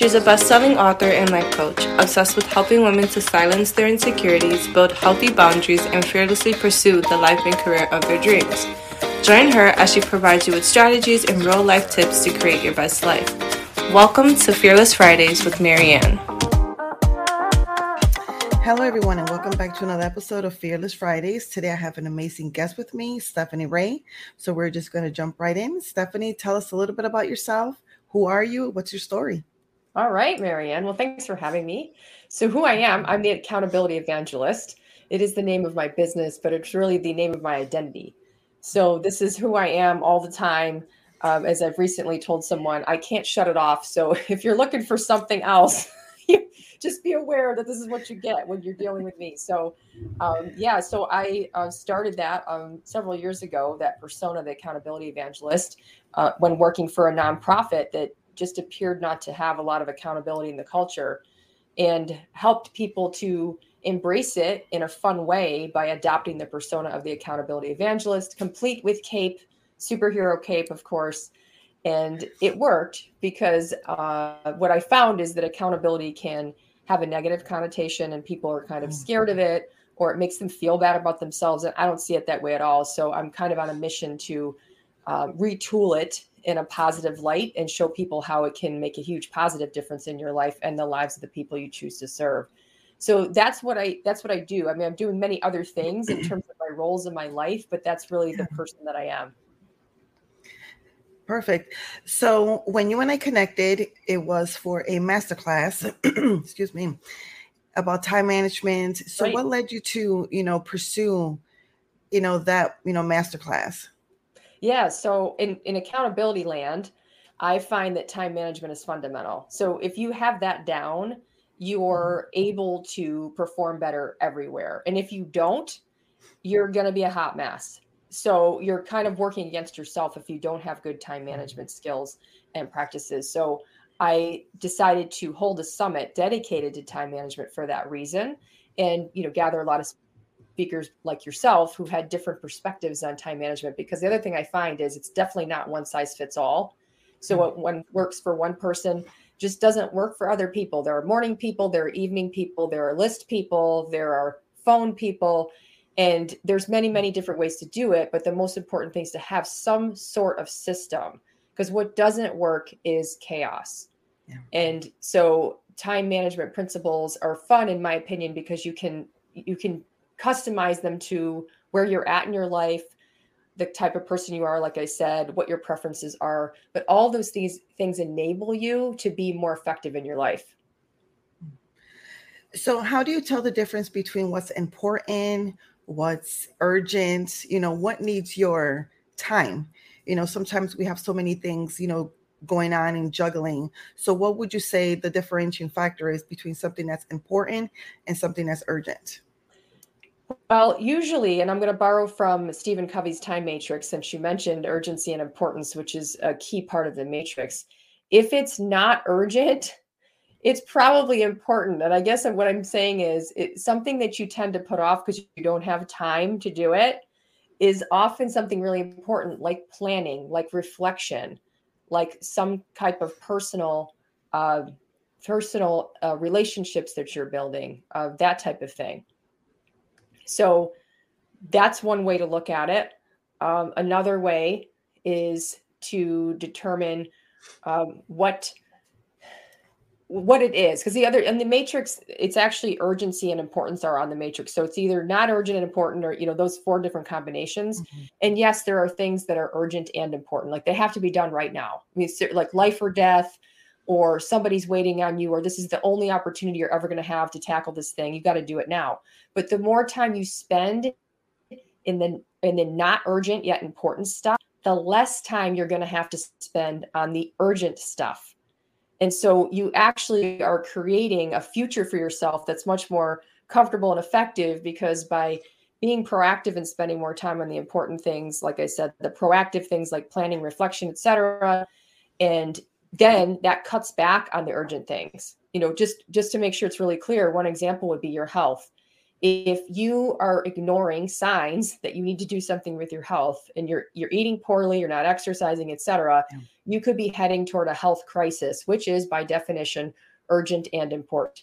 She's a best selling author and life coach, obsessed with helping women to silence their insecurities, build healthy boundaries, and fearlessly pursue the life and career of their dreams. Join her as she provides you with strategies and real life tips to create your best life. Welcome to Fearless Fridays with Maryann. Hello, everyone, and welcome back to another episode of Fearless Fridays. Today, I have an amazing guest with me, Stephanie Reh. So, we're just going to jump right in. Stephanie, tell us a little bit about yourself. Who are you? What's your story? All right, Maryann. Well, thanks for having me. So, who I am, I'm the accountability evangelist. It is the name of my business, but it's really the name of my identity. So, this is who I am all the time. Um, as I've recently told someone, I can't shut it off. So, if you're looking for something else, just be aware that this is what you get when you're dealing with me. So, um, yeah, so I uh, started that um, several years ago, that persona, the accountability evangelist, uh, when working for a nonprofit that just appeared not to have a lot of accountability in the culture and helped people to embrace it in a fun way by adopting the persona of the accountability evangelist, complete with cape, superhero cape, of course. And it worked because uh, what I found is that accountability can have a negative connotation and people are kind of mm. scared of it or it makes them feel bad about themselves. And I don't see it that way at all. So I'm kind of on a mission to uh, retool it in a positive light and show people how it can make a huge positive difference in your life and the lives of the people you choose to serve. So that's what i that's what i do. I mean i'm doing many other things in terms of my roles in my life but that's really the person that i am. Perfect. So when you and i connected it was for a masterclass excuse me about time management. So right. what led you to you know pursue you know that you know masterclass yeah. So in, in accountability land, I find that time management is fundamental. So if you have that down, you're mm-hmm. able to perform better everywhere. And if you don't, you're going to be a hot mess. So you're kind of working against yourself if you don't have good time mm-hmm. management skills and practices. So I decided to hold a summit dedicated to time management for that reason and you know gather a lot of speakers like yourself who had different perspectives on time management because the other thing i find is it's definitely not one size fits all so mm-hmm. what one works for one person just doesn't work for other people there are morning people there are evening people there are list people there are phone people and there's many many different ways to do it but the most important thing is to have some sort of system because what doesn't work is chaos yeah. and so time management principles are fun in my opinion because you can you can customize them to where you're at in your life, the type of person you are, like I said, what your preferences are. But all those things things enable you to be more effective in your life. So, how do you tell the difference between what's important, what's urgent? You know, what needs your time? You know, sometimes we have so many things, you know, going on and juggling. So, what would you say the differentiating factor is between something that's important and something that's urgent? Well, usually, and I'm going to borrow from Stephen Covey's time matrix, since you mentioned urgency and importance, which is a key part of the matrix. If it's not urgent, it's probably important. And I guess what I'm saying is something that you tend to put off because you don't have time to do it is often something really important, like planning, like reflection, like some type of personal, uh, personal uh, relationships that you're building, uh, that type of thing. So that's one way to look at it. Um, another way is to determine um, what what it is because the other and the matrix it's actually urgency and importance are on the matrix so it's either not urgent and important or you know those four different combinations mm-hmm. and yes there are things that are urgent and important like they have to be done right now i mean like life or death or somebody's waiting on you or this is the only opportunity you're ever going to have to tackle this thing You've got to do it now. But the more time you spend in the in the not urgent yet important stuff the less time you're going to have to spend on the urgent stuff. And so you actually are creating a future for yourself that's much more comfortable and effective because by being proactive and spending more time on the important things like i said the proactive things like planning reflection etc and then that cuts back on the urgent things. You know just just to make sure it's really clear one example would be your health. If you are ignoring signs that you need to do something with your health and you're you're eating poorly you're not exercising etc yeah. you could be heading toward a health crisis which is by definition urgent and important.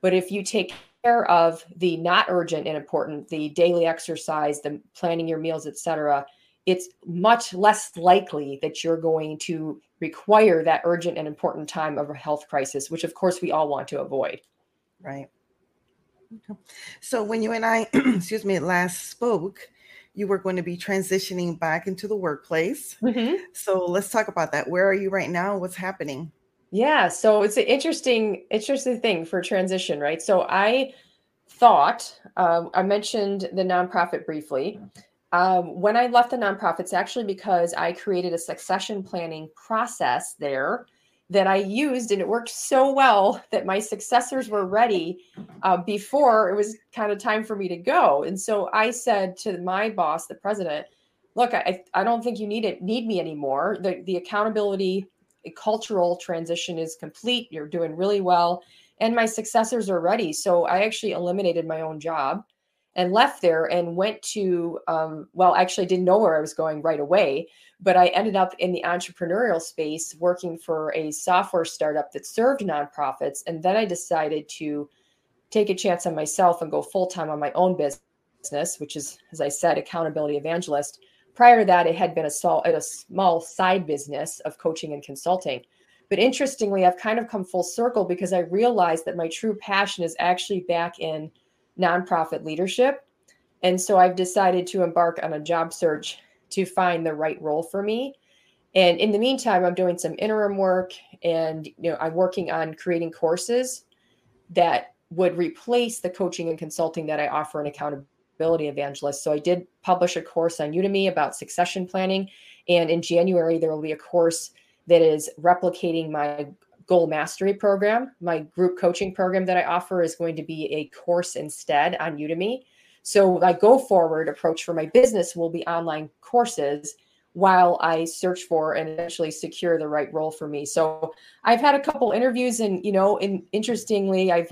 But if you take care of the not urgent and important the daily exercise the planning your meals etc it's much less likely that you're going to require that urgent and important time of a health crisis which of course we all want to avoid right so when you and I, excuse me, last spoke, you were going to be transitioning back into the workplace. Mm-hmm. So let's talk about that. Where are you right now? What's happening? Yeah, so it's an interesting, interesting thing for transition, right? So I thought um, I mentioned the nonprofit briefly. Um, when I left the nonprofit, it's actually because I created a succession planning process there that I used, and it worked so well that my successors were ready uh, before it was kind of time for me to go. And so I said to my boss, the president, "Look, I, I don't think you need it need me anymore. The the accountability cultural transition is complete. You're doing really well, and my successors are ready." So I actually eliminated my own job and left there and went to um, well actually didn't know where i was going right away but i ended up in the entrepreneurial space working for a software startup that served nonprofits and then i decided to take a chance on myself and go full-time on my own business which is as i said accountability evangelist. Prior to that it had been a a small side business of coaching and consulting. But interestingly i've kind of come full circle because i realized that my true passion is actually back in nonprofit leadership. And so I've decided to embark on a job search to find the right role for me. And in the meantime, I'm doing some interim work and you know, I'm working on creating courses that would replace the coaching and consulting that I offer in accountability evangelist. So I did publish a course on Udemy about succession planning. And in January, there will be a course that is replicating my goal mastery program. My group coaching program that I offer is going to be a course instead on Udemy. So my go forward approach for my business will be online courses while I search for and eventually secure the right role for me. So I've had a couple interviews and you know, and interestingly, I've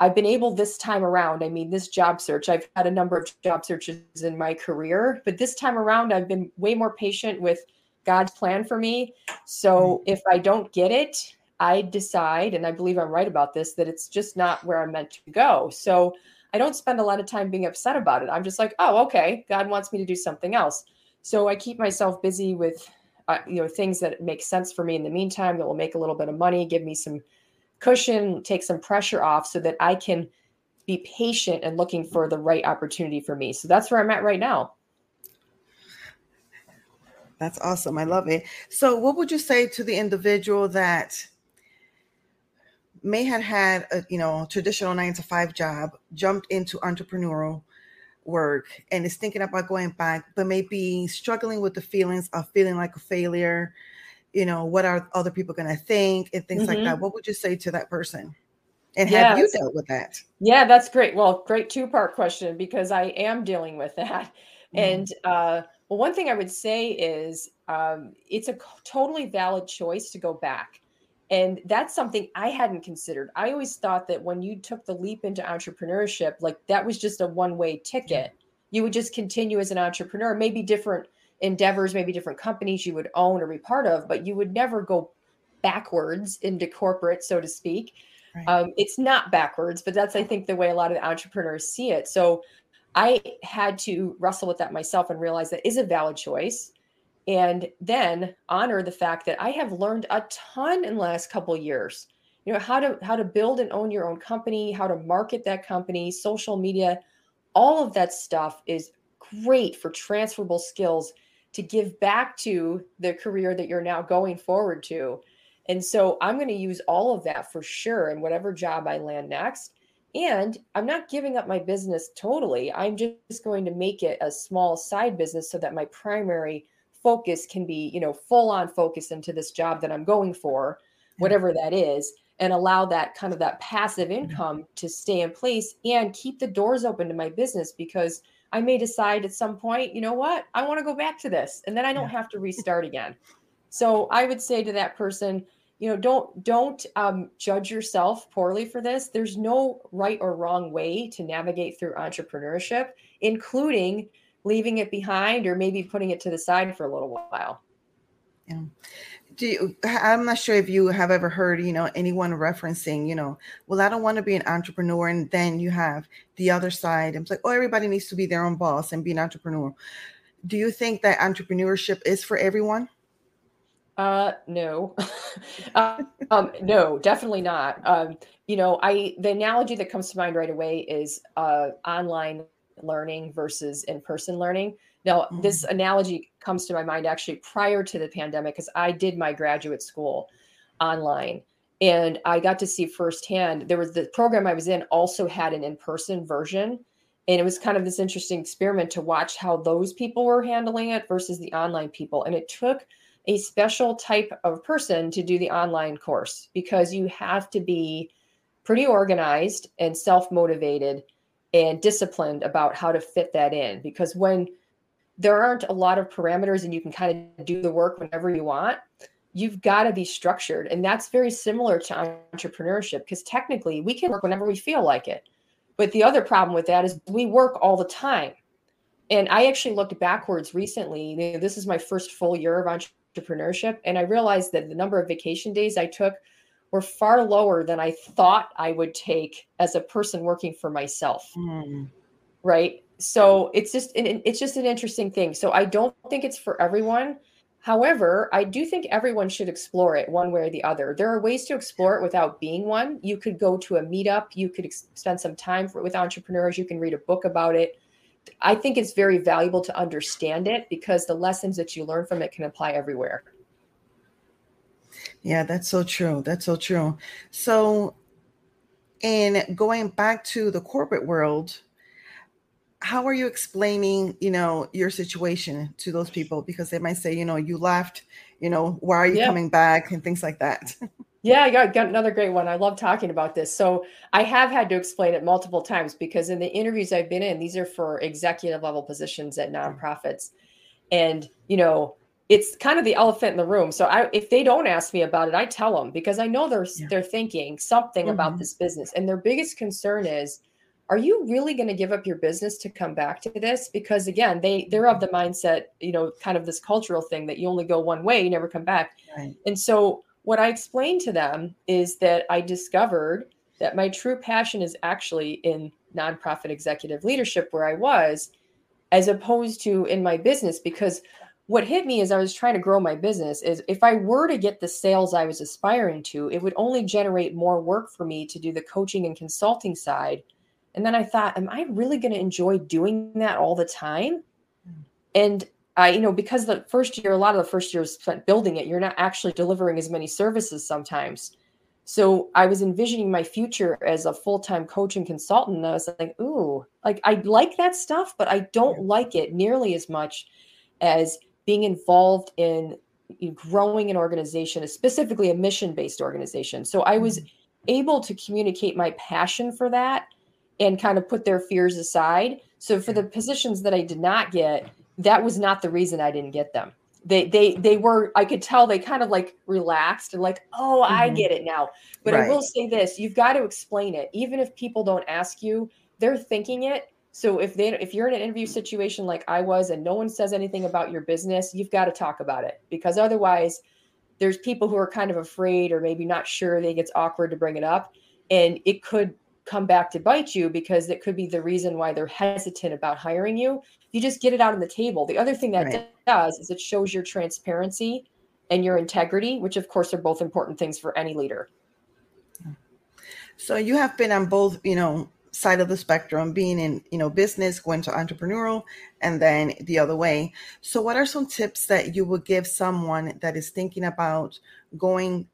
I've been able this time around. I mean, this job search, I've had a number of job searches in my career, but this time around I've been way more patient with God's plan for me. So mm-hmm. if I don't get it, I decide, and I believe I'm right about this, that it's just not where I'm meant to go. So I don't spend a lot of time being upset about it. I'm just like, oh, okay, God wants me to do something else. So I keep myself busy with, uh, you know, things that make sense for me in the meantime that will make a little bit of money, give me some cushion, take some pressure off, so that I can be patient and looking for the right opportunity for me. So that's where I'm at right now. That's awesome. I love it. So, what would you say to the individual that may have had a you know traditional nine to five job, jumped into entrepreneurial work, and is thinking about going back, but maybe struggling with the feelings of feeling like a failure. You know, what are other people going to think and things mm-hmm. like that? Mm-hmm. What would you say to that person? And have you dealt with that? Yeah, that's great. Well, great two part question because I am dealing with that. Mm-hmm. And uh, well, one thing I would say is um, it's a totally valid choice to go back. And that's something I hadn't considered. I always thought that when you took the leap into entrepreneurship, like that was just a one way ticket. You would just continue as an entrepreneur, maybe different endeavors, maybe different companies you would own or be part of, but you would never go backwards into corporate, so to speak. Right. Um, it's not backwards, but that's, I think, the way a lot of the entrepreneurs see it. So I had to wrestle with that myself and realize that is a valid choice and then honor the fact that I have learned a ton in the last couple years. You know how to how to build and own your own company, how to market that company, social media, all of that stuff is great for transferable skills to give back to the career that you're now going forward to. And so I'm going to use all of that for sure in whatever job I land next. And I'm not giving up my business totally. I'm just going to make it a small side business so that my primary focus can be, you know, full on focus into this job that I'm going for, whatever that is, and allow that kind of that passive income to stay in place and keep the doors open to my business because I may decide at some point, you know what, I want to go back to this and then I don't have to restart again. So I would say to that person, you know don't don't um, judge yourself poorly for this. There's no right or wrong way to navigate through entrepreneurship including leaving it behind or maybe putting it to the side for a little while. Yeah. Do you, i'm not sure if you have ever heard you know anyone referencing you know well i don't want to be an entrepreneur and then you have the other side and it's like oh everybody needs to be their own boss and be an entrepreneur. Do you think that entrepreneurship is for everyone? Uh, no, uh, um, no, definitely not. Um, you know, I the analogy that comes to mind right away is uh, online learning versus in-person learning. Now, mm-hmm. this analogy comes to my mind actually prior to the pandemic because I did my graduate school online and I got to see firsthand there was the program I was in also had an in-person version and it was kind of this interesting experiment to watch how those people were handling it versus the online people and it took a special type of person to do the online course because you have to be pretty organized and self motivated and disciplined about how to fit that in. Because when there aren't a lot of parameters and you can kind of do the work whenever you want, you've got to be structured. And that's very similar to entrepreneurship because technically we can work whenever we feel like it. But the other problem with that is we work all the time. And I actually looked backwards recently. This is my first full year of entrepreneurship. And I realized that the number of vacation days I took were far lower than I thought I would take as a person working for myself. Mm. Right. So it's just it's just an interesting thing. So I don't think it's for everyone. However, I do think everyone should explore it one way or the other. There are ways to explore it without being one. You could go to a meetup. You could ex- spend some time for, with entrepreneurs. You can read a book about it. I think it's very valuable to understand it because the lessons that you learn from it can apply everywhere. Yeah, that's so true. That's so true. So, in going back to the corporate world, how are you explaining, you know, your situation to those people? Because they might say, you know, you left, you know, why are you yeah. coming back and things like that. Yeah, I got, got another great one. I love talking about this. So I have had to explain it multiple times because in the interviews I've been in, these are for executive level positions at nonprofits. And, you know, it's kind of the elephant in the room. So I if they don't ask me about it, I tell them because I know they're yeah. they're thinking something mm-hmm. about this business. And their biggest concern is are you really going to give up your business to come back to this because again they they're of the mindset you know kind of this cultural thing that you only go one way you never come back right. and so what I explained to them is that I discovered that my true passion is actually in nonprofit executive leadership, where I was, as opposed to in my business. Because what hit me as I was trying to grow my business is if I were to get the sales I was aspiring to, it would only generate more work for me to do the coaching and consulting side. And then I thought, am I really going to enjoy doing that all the time? Hmm. And I, you know, because the first year, a lot of the first year is spent building it, you're not actually delivering as many services sometimes. So I was envisioning my future as a full time coach and consultant. And I was like, ooh, like I like that stuff, but I don't like it nearly as much as being involved in growing an organization, specifically a mission based organization. So I was mm-hmm. able to communicate my passion for that and kind of put their fears aside. So for the positions that I did not get, that was not the reason I didn't get them. They they they were I could tell they kind of like relaxed and like, "Oh, mm-hmm. I get it now." But right. I will say this, you've got to explain it. Even if people don't ask you, they're thinking it. So if they if you're in an interview situation like I was and no one says anything about your business, you've got to talk about it because otherwise there's people who are kind of afraid or maybe not sure they gets awkward to bring it up and it could come back to bite you because it could be the reason why they're hesitant about hiring you. You just get it out on the table. The other thing that right. does is it shows your transparency and your integrity, which of course are both important things for any leader. So you have been on both, you know, side of the spectrum, being in, you know, business, going to entrepreneurial, and then the other way. So what are some tips that you would give someone that is thinking about going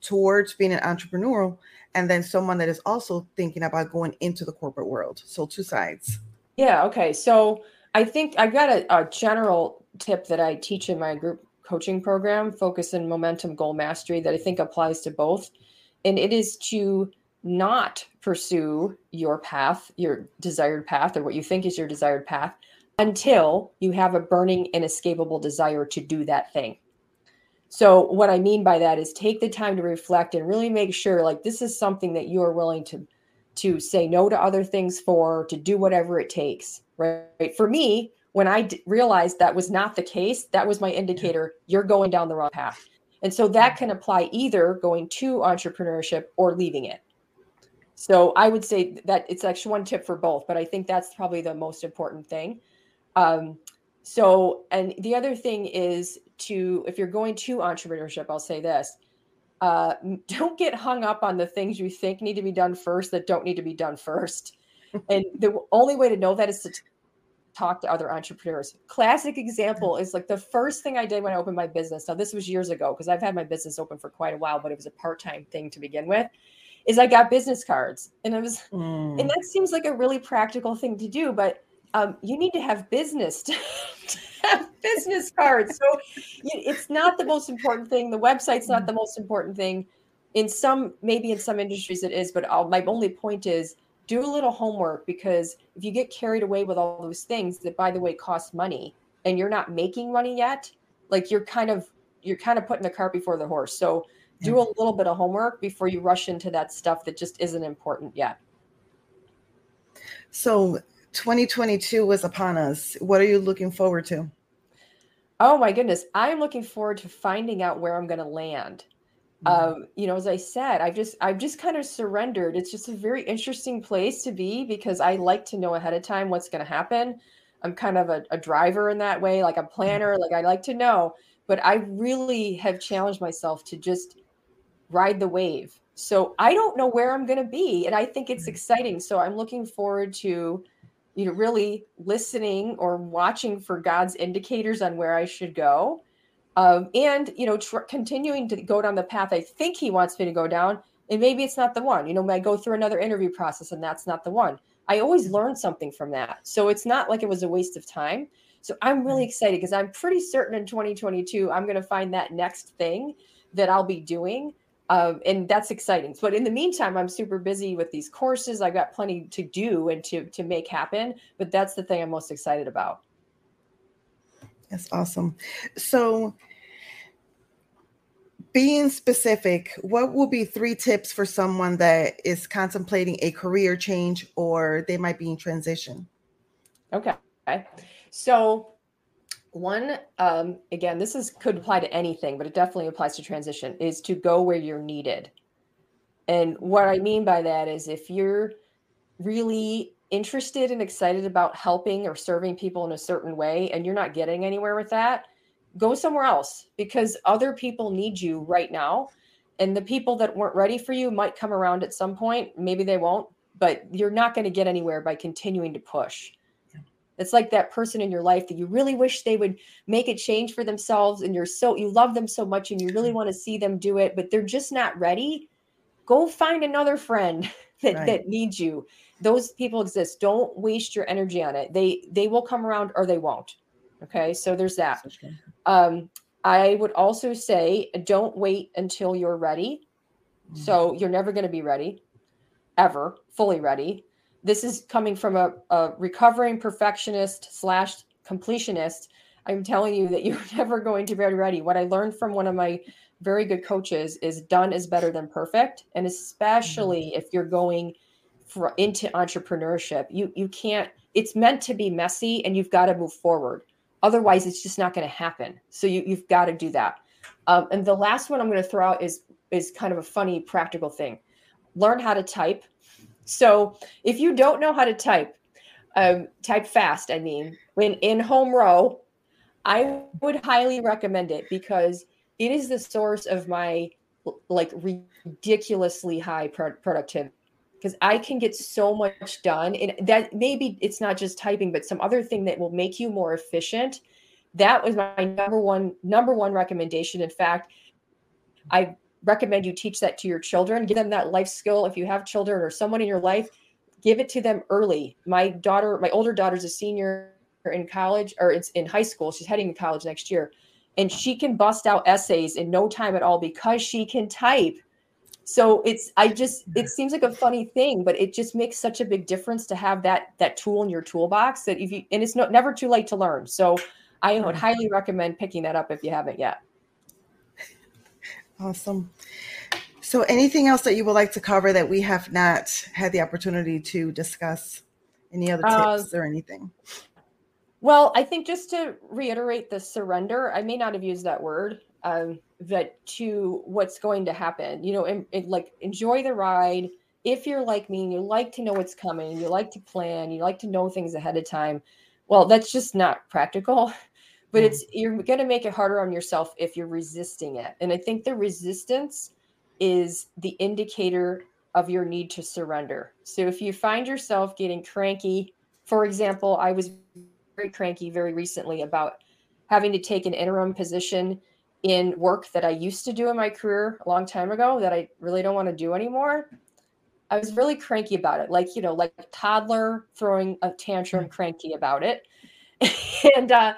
towards being an entrepreneurial and then someone that is also thinking about going into the corporate world. So two sides. Yeah. Okay. So I think I've got a, a general tip that I teach in my group coaching program, Focus and Momentum Goal Mastery, that I think applies to both. And it is to not pursue your path, your desired path, or what you think is your desired path until you have a burning, inescapable desire to do that thing. So what I mean by that is take the time to reflect and really make sure like this is something that you are willing to to say no to other things for, to do whatever it takes, right? For me, when I d- realized that was not the case, that was my indicator you're going down the wrong path. And so that can apply either going to entrepreneurship or leaving it. So I would say that it's actually one tip for both, but I think that's probably the most important thing. Um, so, and the other thing is to, if you're going to entrepreneurship, I'll say this uh, don't get hung up on the things you think need to be done first that don't need to be done first. and the only way to know that is to talk to other entrepreneurs. Classic example is like the first thing I did when I opened my business. Now, this was years ago because I've had my business open for quite a while, but it was a part time thing to begin with. Is I got business cards, and I was, mm. and that seems like a really practical thing to do, but um, you need to have business to, to have business cards. So it's not the most important thing. The website's not the most important thing. In some, maybe in some industries it is, but I'll, my only point is do a little homework because if you get carried away with all those things that by the way cost money and you're not making money yet like you're kind of you're kind of putting the cart before the horse so do a little bit of homework before you rush into that stuff that just isn't important yet. So 2022 was upon us. What are you looking forward to? Oh my goodness. I'm looking forward to finding out where i'm going to land. Mm-hmm. um, you know as i said i've just i've just kind of surrendered. It's just a very interesting place to be because i like to know ahead of time what's going to happen. I'm kind of a, a, driver in that way like a mm-hmm. planner like i like to know but i really have challenged myself to just ride the wave. So i don't know where i'm going to be and i think it's mm. exciting. So i'm looking forward to you know really listening or watching for god's indicators on where i should go. Um, and you know tr- continuing to go down the path i think he wants me to go down and maybe it's not the one. You know i go through another interview process and that's not the one. I always mm. learn something from that. So it's not like it was a waste of time. So i'm really mm. excited because i'm pretty certain in 2022 i'm going to find that next thing that i'll be doing um, and that's exciting but in the meantime i'm super busy with these courses i've got plenty to do and to to make happen but that's the thing i'm most excited about that's awesome. So, being specific, what will be three tips for someone that is contemplating a career change or they might be in transition? Okay. So, one, um, again, this is could apply to anything, but it definitely applies to transition, is to go where you're needed. And what I mean by that is if you're really interested and excited about helping or serving people in a certain way and you're not getting anywhere with that, go somewhere else because other people need you right now. And the people that weren't ready for you might come around at some point. Maybe they won't, but you're not going to get anywhere by continuing to push. It's like that person in your life that you really wish they would make a change for themselves and you're so you love them so much and you really want to see them do it, but they're just not ready. Go find another friend that, right. that needs you. Those people exist. Don't waste your energy on it. They they will come around or they won't. Okay? So there's that. Um i would also say don't wait until you're ready. Mm. so you're never going to be ready ever fully ready this is coming from a, a recovering perfectionist slash completionist i'm telling you that you're never going to be ready what i learned from one of my very good coaches is done is better than perfect and especially mm. if you're going for, into entrepreneurship. You you can't. It's meant to be messy, and you've got to move forward. Otherwise, it's just not going to happen. So you you've got to do that. Um, and the last one I'm going to throw out is is kind of a funny practical thing. Learn how to type. So if you don't know how to type, um, type fast. I mean, when in home row, I would highly recommend it because it is the source of my like ridiculously high pro- productivity because I can get so much done. And that maybe it's not just typing, but some other thing that will make you more efficient. That was my number one number one recommendation. In fact, I recommend you teach that to your children. Give them that life skill if you have children or someone in your life. Give it to them early. My daughter, my older daughter's a senior in college or it's in high school. She's heading to college next year. And she can bust out essays in no time at all because she can type so it's i just it seems like a funny thing but it just makes such a big difference to have that that tool in your toolbox that if you and it's not never too late to learn so i would highly recommend picking that up if you haven't yet Awesome. So, anything else that you would like to cover that we have not had the opportunity to discuss? Any other uh, tips uh, or anything? Well, I think just to reiterate the surrender, I may not have used that word, um, that to what's going to happen, you know, and, and like enjoy the ride. If you're like me and you like to know what's coming, you like to plan, you like to know things ahead of time, well, that's just not practical. But it's you're going to make it harder on yourself if you're resisting it. And I think the resistance is the indicator of your need to surrender. So if you find yourself getting cranky, for example, I was very cranky very recently about having to take an interim position in work that I used to do in my career a long time ago that I really don't want to do anymore. I was really cranky about it, like, you know, like a toddler throwing a tantrum, cranky about it. and, uh,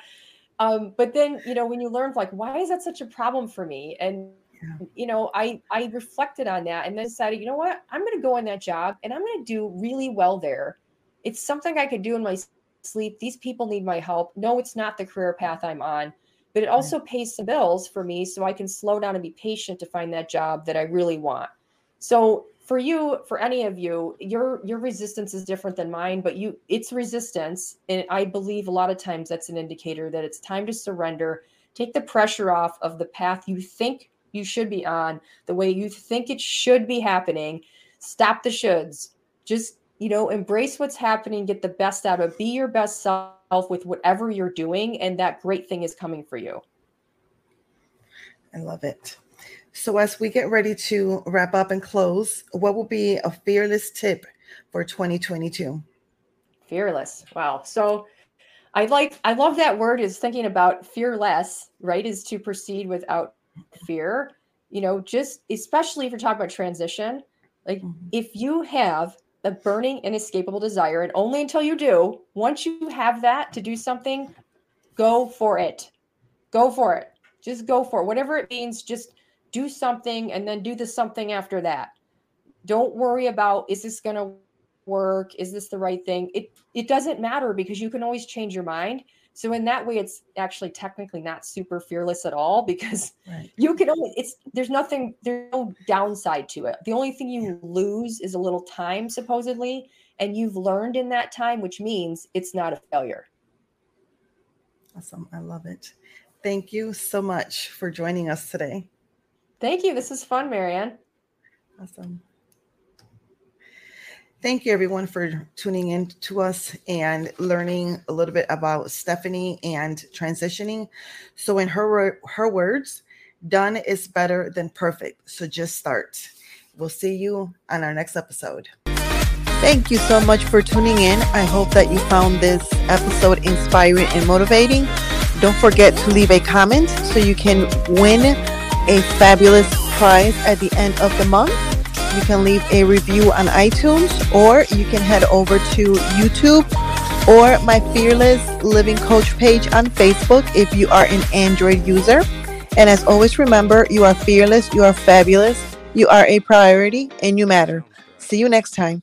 um, but then, you know, when you learn, like, why is that such a problem for me? And, yeah. you know, I, I reflected on that and then decided, you know what, I'm going to go in that job and I'm going to do really well there. It's something I could do in my sleep. These people need my help. No, it's not the career path I'm on, but it also pays some bills for me so I can slow down and be patient to find that job that I really want. So for you, for any of you, your your resistance is different than mine, but you it's resistance. And I believe a lot of times that's an indicator that it's time to surrender, take the pressure off of the path you think you should be on, the way you think it should be happening. Stop the shoulds. Just you know, embrace what's happening, get the best out of be your best self with whatever you're doing, and that great thing is coming for you. I love it. So, as we get ready to wrap up and close, what will be a fearless tip for 2022? Fearless. Wow. So, I like, I love that word is thinking about fearless, right? Is to proceed without fear. You know, just especially if you're talking about transition, like mm-hmm. if you have a burning, inescapable desire, and only until you do, once you have that to do something, go for it. Go for it. Just go for it. Whatever it means, just do something and then do the something after that. Don't worry about is this going to work? Is this the right thing? It it doesn't matter because you can always change your mind. So in that way, it's actually technically not super fearless at all because right. you can only it's there's nothing there's no downside to it. The only thing you yeah. lose is a little time supposedly, and you've learned in that time, which means it's not a failure. Awesome. I love it. Thank you so much for joining us today. Thank you. This is fun, Maryann. Awesome. Thank you, everyone, for tuning in to us and learning a little bit about Stephanie and transitioning. So, in her her words, done is better than perfect. So just start. We'll see you on our next episode. Thank you so much for tuning in. I hope that you found this episode inspiring and motivating. Don't forget to leave a comment so you can win a fabulous prize at the end of the month you can leave a review on iTunes or you can head over to YouTube or my Fearless Living Coach page on Facebook if you are an Android user. And as always, remember you are fearless, you are fabulous, you are a priority, and you matter. See you next time.